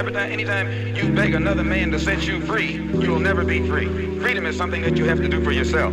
Every time, anytime you beg another man to set you free, you will never be free. Freedom is something that you have to do for yourself.